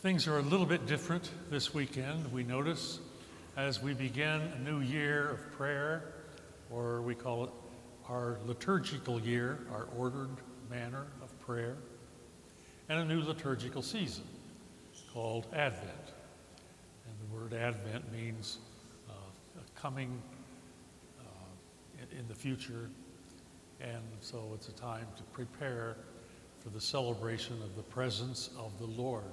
Things are a little bit different this weekend, we notice, as we begin a new year of prayer, or we call it our liturgical year, our ordered manner of prayer, and a new liturgical season called Advent. And the word Advent means uh, coming uh, in, in the future, and so it's a time to prepare for the celebration of the presence of the Lord.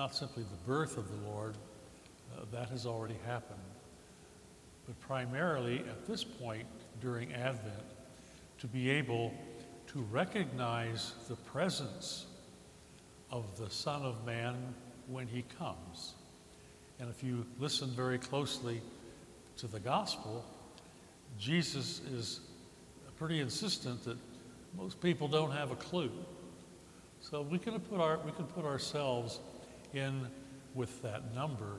Not simply the birth of the Lord, uh, that has already happened, but primarily at this point during Advent, to be able to recognize the presence of the Son of Man when he comes. And if you listen very closely to the gospel, Jesus is pretty insistent that most people don't have a clue. So we can put, our, we can put ourselves in with that number.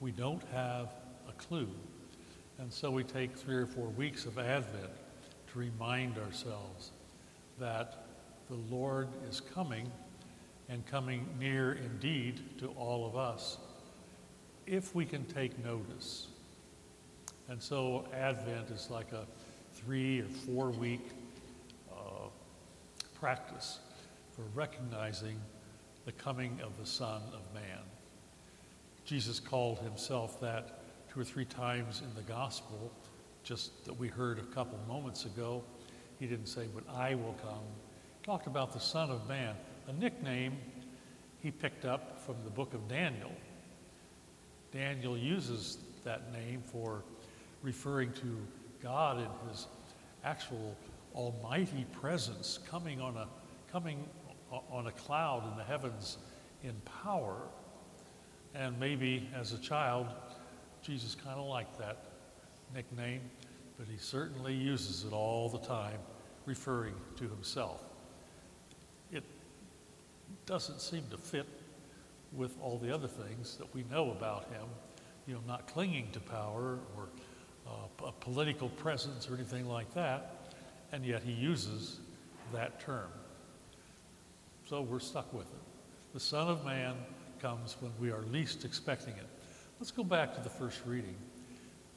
We don't have a clue. And so we take three or four weeks of Advent to remind ourselves that the Lord is coming and coming near indeed to all of us if we can take notice. And so Advent is like a three or four week uh, practice for recognizing the coming of the Son of Man. Jesus called himself that two or three times in the gospel, just that we heard a couple moments ago. He didn't say, But I will come. He talked about the Son of Man, a nickname he picked up from the book of Daniel. Daniel uses that name for referring to God in his actual almighty presence coming on a coming on a cloud in the heavens in power. And maybe as a child, Jesus kind of liked that nickname, but he certainly uses it all the time, referring to himself. It doesn't seem to fit with all the other things that we know about him, you know, not clinging to power or uh, a political presence or anything like that, and yet he uses that term. So we're stuck with it. The Son of Man comes when we are least expecting it. Let's go back to the first reading.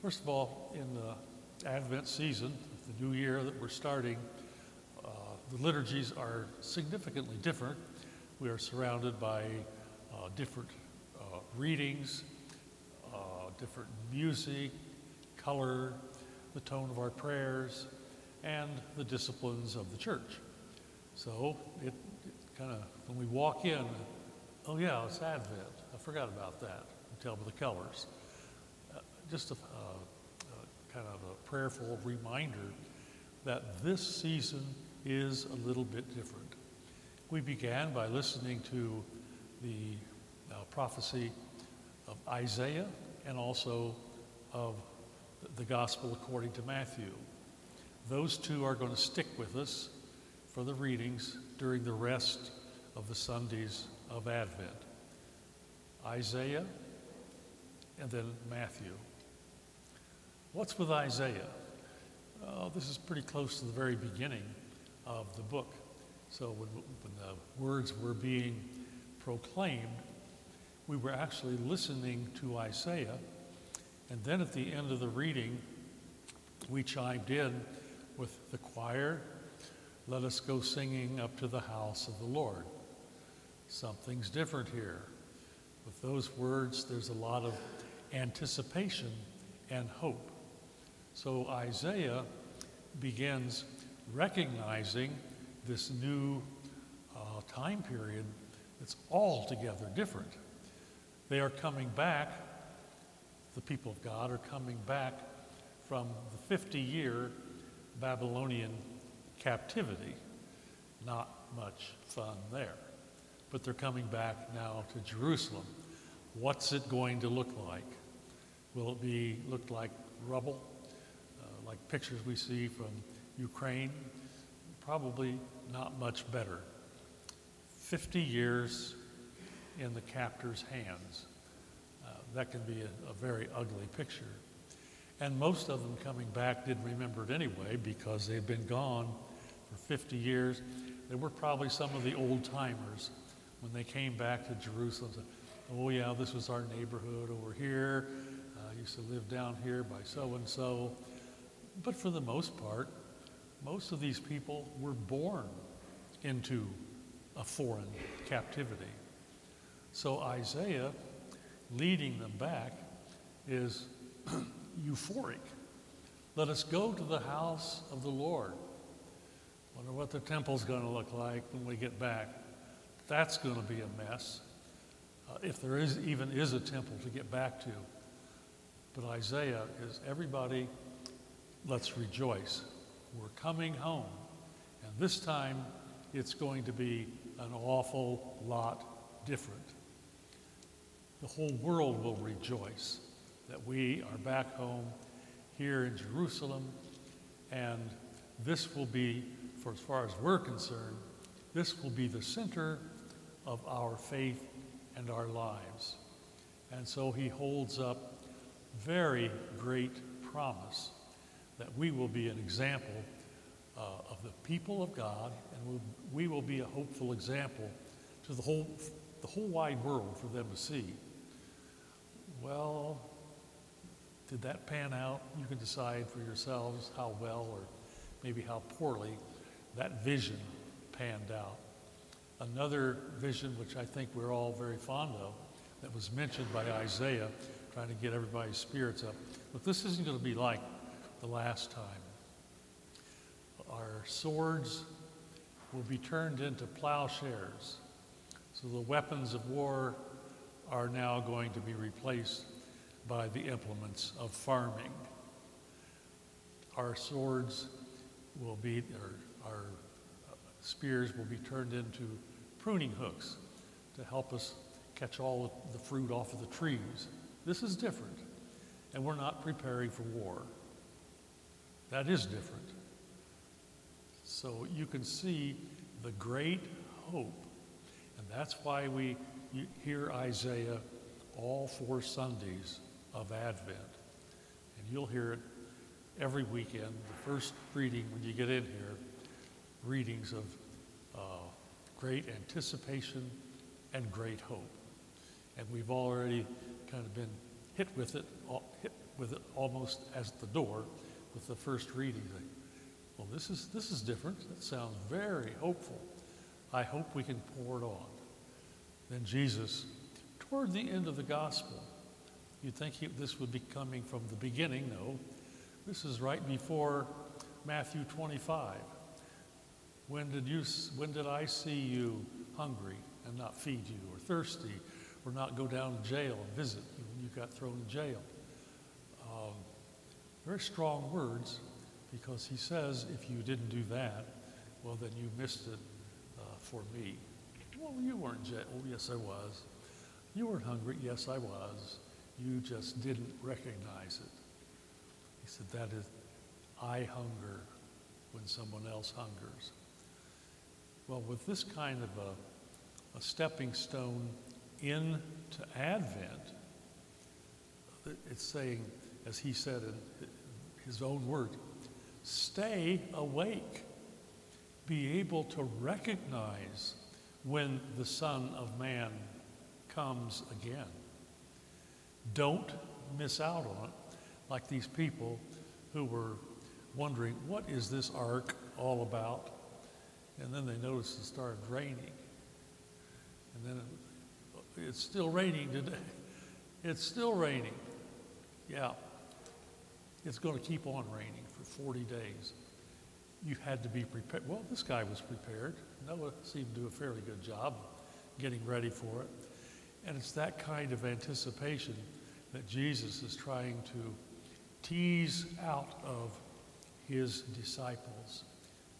First of all, in the Advent season, the new year that we're starting, uh, the liturgies are significantly different. We are surrounded by uh, different uh, readings, uh, different music, color, the tone of our prayers, and the disciplines of the church. So it, kind of, when we walk in, oh yeah, it's Advent. I forgot about that. Tell by the colors. Uh, just a, uh, uh, kind of a prayerful reminder that this season is a little bit different. We began by listening to the uh, prophecy of Isaiah and also of the gospel according to Matthew. Those two are going to stick with us for the readings during the rest of the Sundays of Advent. Isaiah and then Matthew. What's with Isaiah? This is pretty close to the very beginning of the book. So when, when the words were being proclaimed, we were actually listening to Isaiah. And then at the end of the reading, we chimed in with the choir, Let us go singing up to the house of the Lord. Something's different here. With those words, there's a lot of anticipation and hope. So Isaiah begins recognizing this new uh, time period that's altogether different. They are coming back, the people of God are coming back from the 50 year Babylonian captivity. Not much fun there. But they're coming back now to Jerusalem. What's it going to look like? Will it be look like rubble, uh, like pictures we see from Ukraine? Probably not much better. 50 years in the captor's hands. Uh, that can be a, a very ugly picture. And most of them coming back didn't remember it anyway because they'd been gone for 50 years. They were probably some of the old timers when they came back to Jerusalem. Said, oh, yeah, this was our neighborhood over here. Uh, I used to live down here by so and so. But for the most part, most of these people were born into a foreign captivity. So Isaiah, leading them back, is euphoric. Let us go to the house of the Lord. Wonder what the temple's going to look like when we get back. That's going to be a mess, uh, if there is even is a temple to get back to. But Isaiah is everybody, let's rejoice. We're coming home. And this time, it's going to be an awful lot different. The whole world will rejoice that we are back home here in Jerusalem, and this will be, for as far as we're concerned, this will be the center of our faith and our lives. And so he holds up very great promise that we will be an example uh, of the people of God, and we will be a hopeful example to the whole, the whole wide world for them to see. Well, did that pan out? You can decide for yourselves how well or maybe how poorly that vision panned out. Another vision, which I think we're all very fond of, that was mentioned by Isaiah, trying to get everybody's spirits up. But this isn't going to be like the last time. Our swords will be turned into plowshares. So the weapons of war are now going to be replaced by the implements of farming. Our swords will be, our uh, spears will be turned into pruning hooks to help us catch all the fruit off of the trees. This is different, and we're not preparing for war. That is different. So you can see the great hope, and that's why we hear Isaiah all four Sundays of Advent. And you'll hear it every weekend. The first reading, when you get in here, readings of uh, great anticipation and great hope. And we've already kind of been hit with it, hit with it almost as the door with the first reading. Well, this is, this is different. It sounds very hopeful. I hope we can pour it on. Then Jesus, toward the end of the gospel, You'd think he, this would be coming from the beginning. No, this is right before Matthew 25. When did, you, when did I see you hungry and not feed you, or thirsty, or not go down to jail and visit you when you got thrown in jail? Um, very strong words because he says if you didn't do that, well, then you missed it uh, for me. Well, you weren't jail. Oh, yes, I was. You weren't hungry. Yes, I was. You just didn't recognize it. Said, That is, I hunger when someone else hungers. Well, with this kind of a, a stepping stone into Advent, it's saying, as he said in his own word, stay awake. Be able to recognize when the Son of Man comes again. Don't miss out on it, like these people who were wondering, what is this ark all about? And then they noticed it started raining. And then it, it's still raining today. It's still raining. Yeah. It's going to keep on raining for 40 days. You had to be prepared. Well, this guy was prepared. Noah seemed to do a fairly good job getting ready for it. And it's that kind of anticipation that Jesus is trying to tease out of his disciples.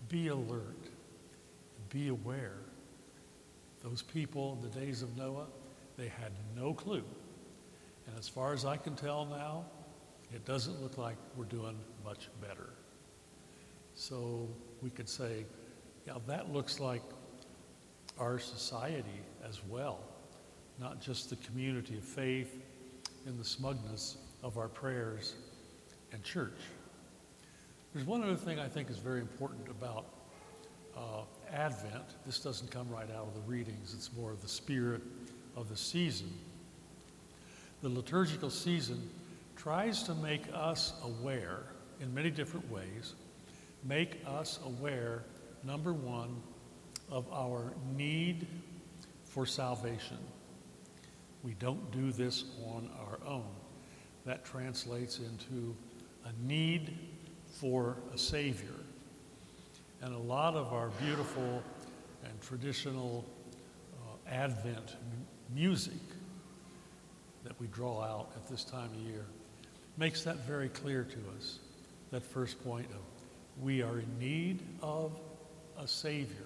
Be alert, be aware. Those people in the days of Noah, they had no clue. And as far as I can tell now, it doesn't look like we're doing much better. So we could say, yeah, that looks like our society as well, not just the community of faith in the smugness of our prayers and church. There's one other thing I think is very important about uh, Advent, this doesn't come right out of the readings, it's more of the spirit of the season. The liturgical season tries to make us aware in many different ways, make us aware, number one, of our need for salvation. We don't do this on our own. That translates into a need for a Savior. And a lot of our beautiful and traditional uh, Advent m- music that we draw out at this time of year makes that very clear to us. That first point of we are in need of a Savior.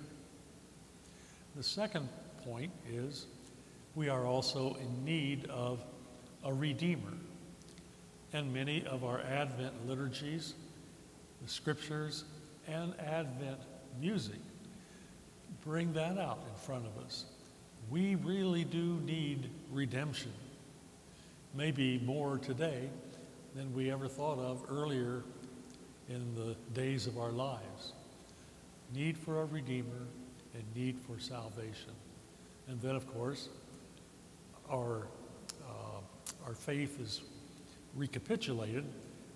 The second point is we are also in need of a Redeemer. And many of our Advent liturgies, the scriptures, and Advent music bring that out in front of us. We really do need redemption. Maybe more today than we ever thought of earlier in the days of our lives. Need for a Redeemer and need for salvation. And then, of course, our, uh, our faith is recapitulated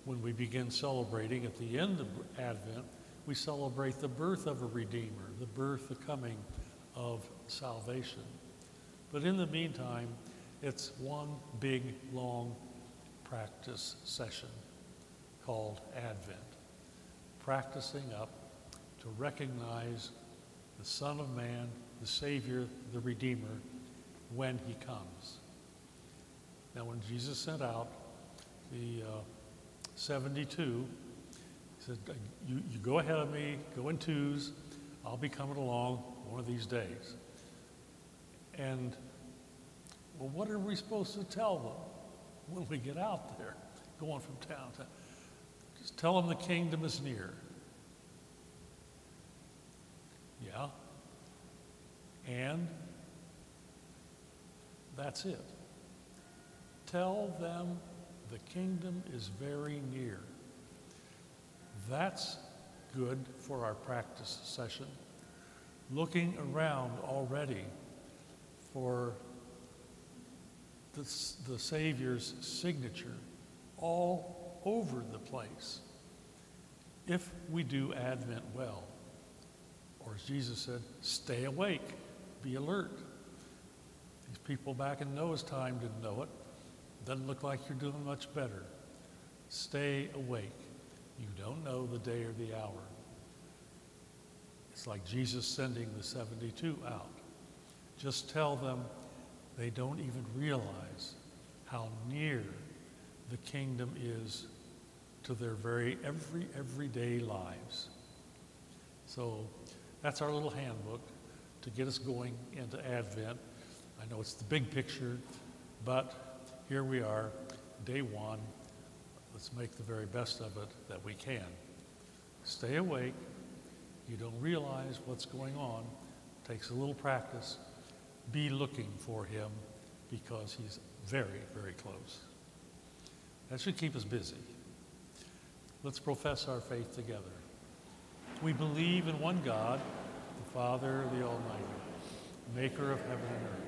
when we begin celebrating at the end of Advent. We celebrate the birth of a Redeemer, the birth, the coming of salvation. But in the meantime, it's one big, long practice session called Advent. Practicing up to recognize the Son of Man, the Savior, the Redeemer, when he comes. Now, when Jesus sent out the uh, 72, he said, you, you go ahead of me, go in twos, I'll be coming along one of these days. And, well, what are we supposed to tell them when we get out there, going from town to town? Just tell them the kingdom is near. Yeah. And that's it. Tell them the kingdom is very near. That's good for our practice session. Looking around already for the, the Savior's signature all over the place. If we do Advent well, or as Jesus said, stay awake, be alert. These people back in Noah's time didn't know it. Doesn't look like you're doing much better. Stay awake. You don't know the day or the hour. It's like Jesus sending the 72 out. Just tell them they don't even realize how near the kingdom is to their very every everyday lives. So that's our little handbook to get us going into Advent. I know it's the big picture, but here we are, day one. Let's make the very best of it that we can. Stay awake. You don't realize what's going on. takes a little practice. Be looking for him because he's very, very close. That should keep us busy. Let's profess our faith together. We believe in one God, the Father, the Almighty, maker of heaven and earth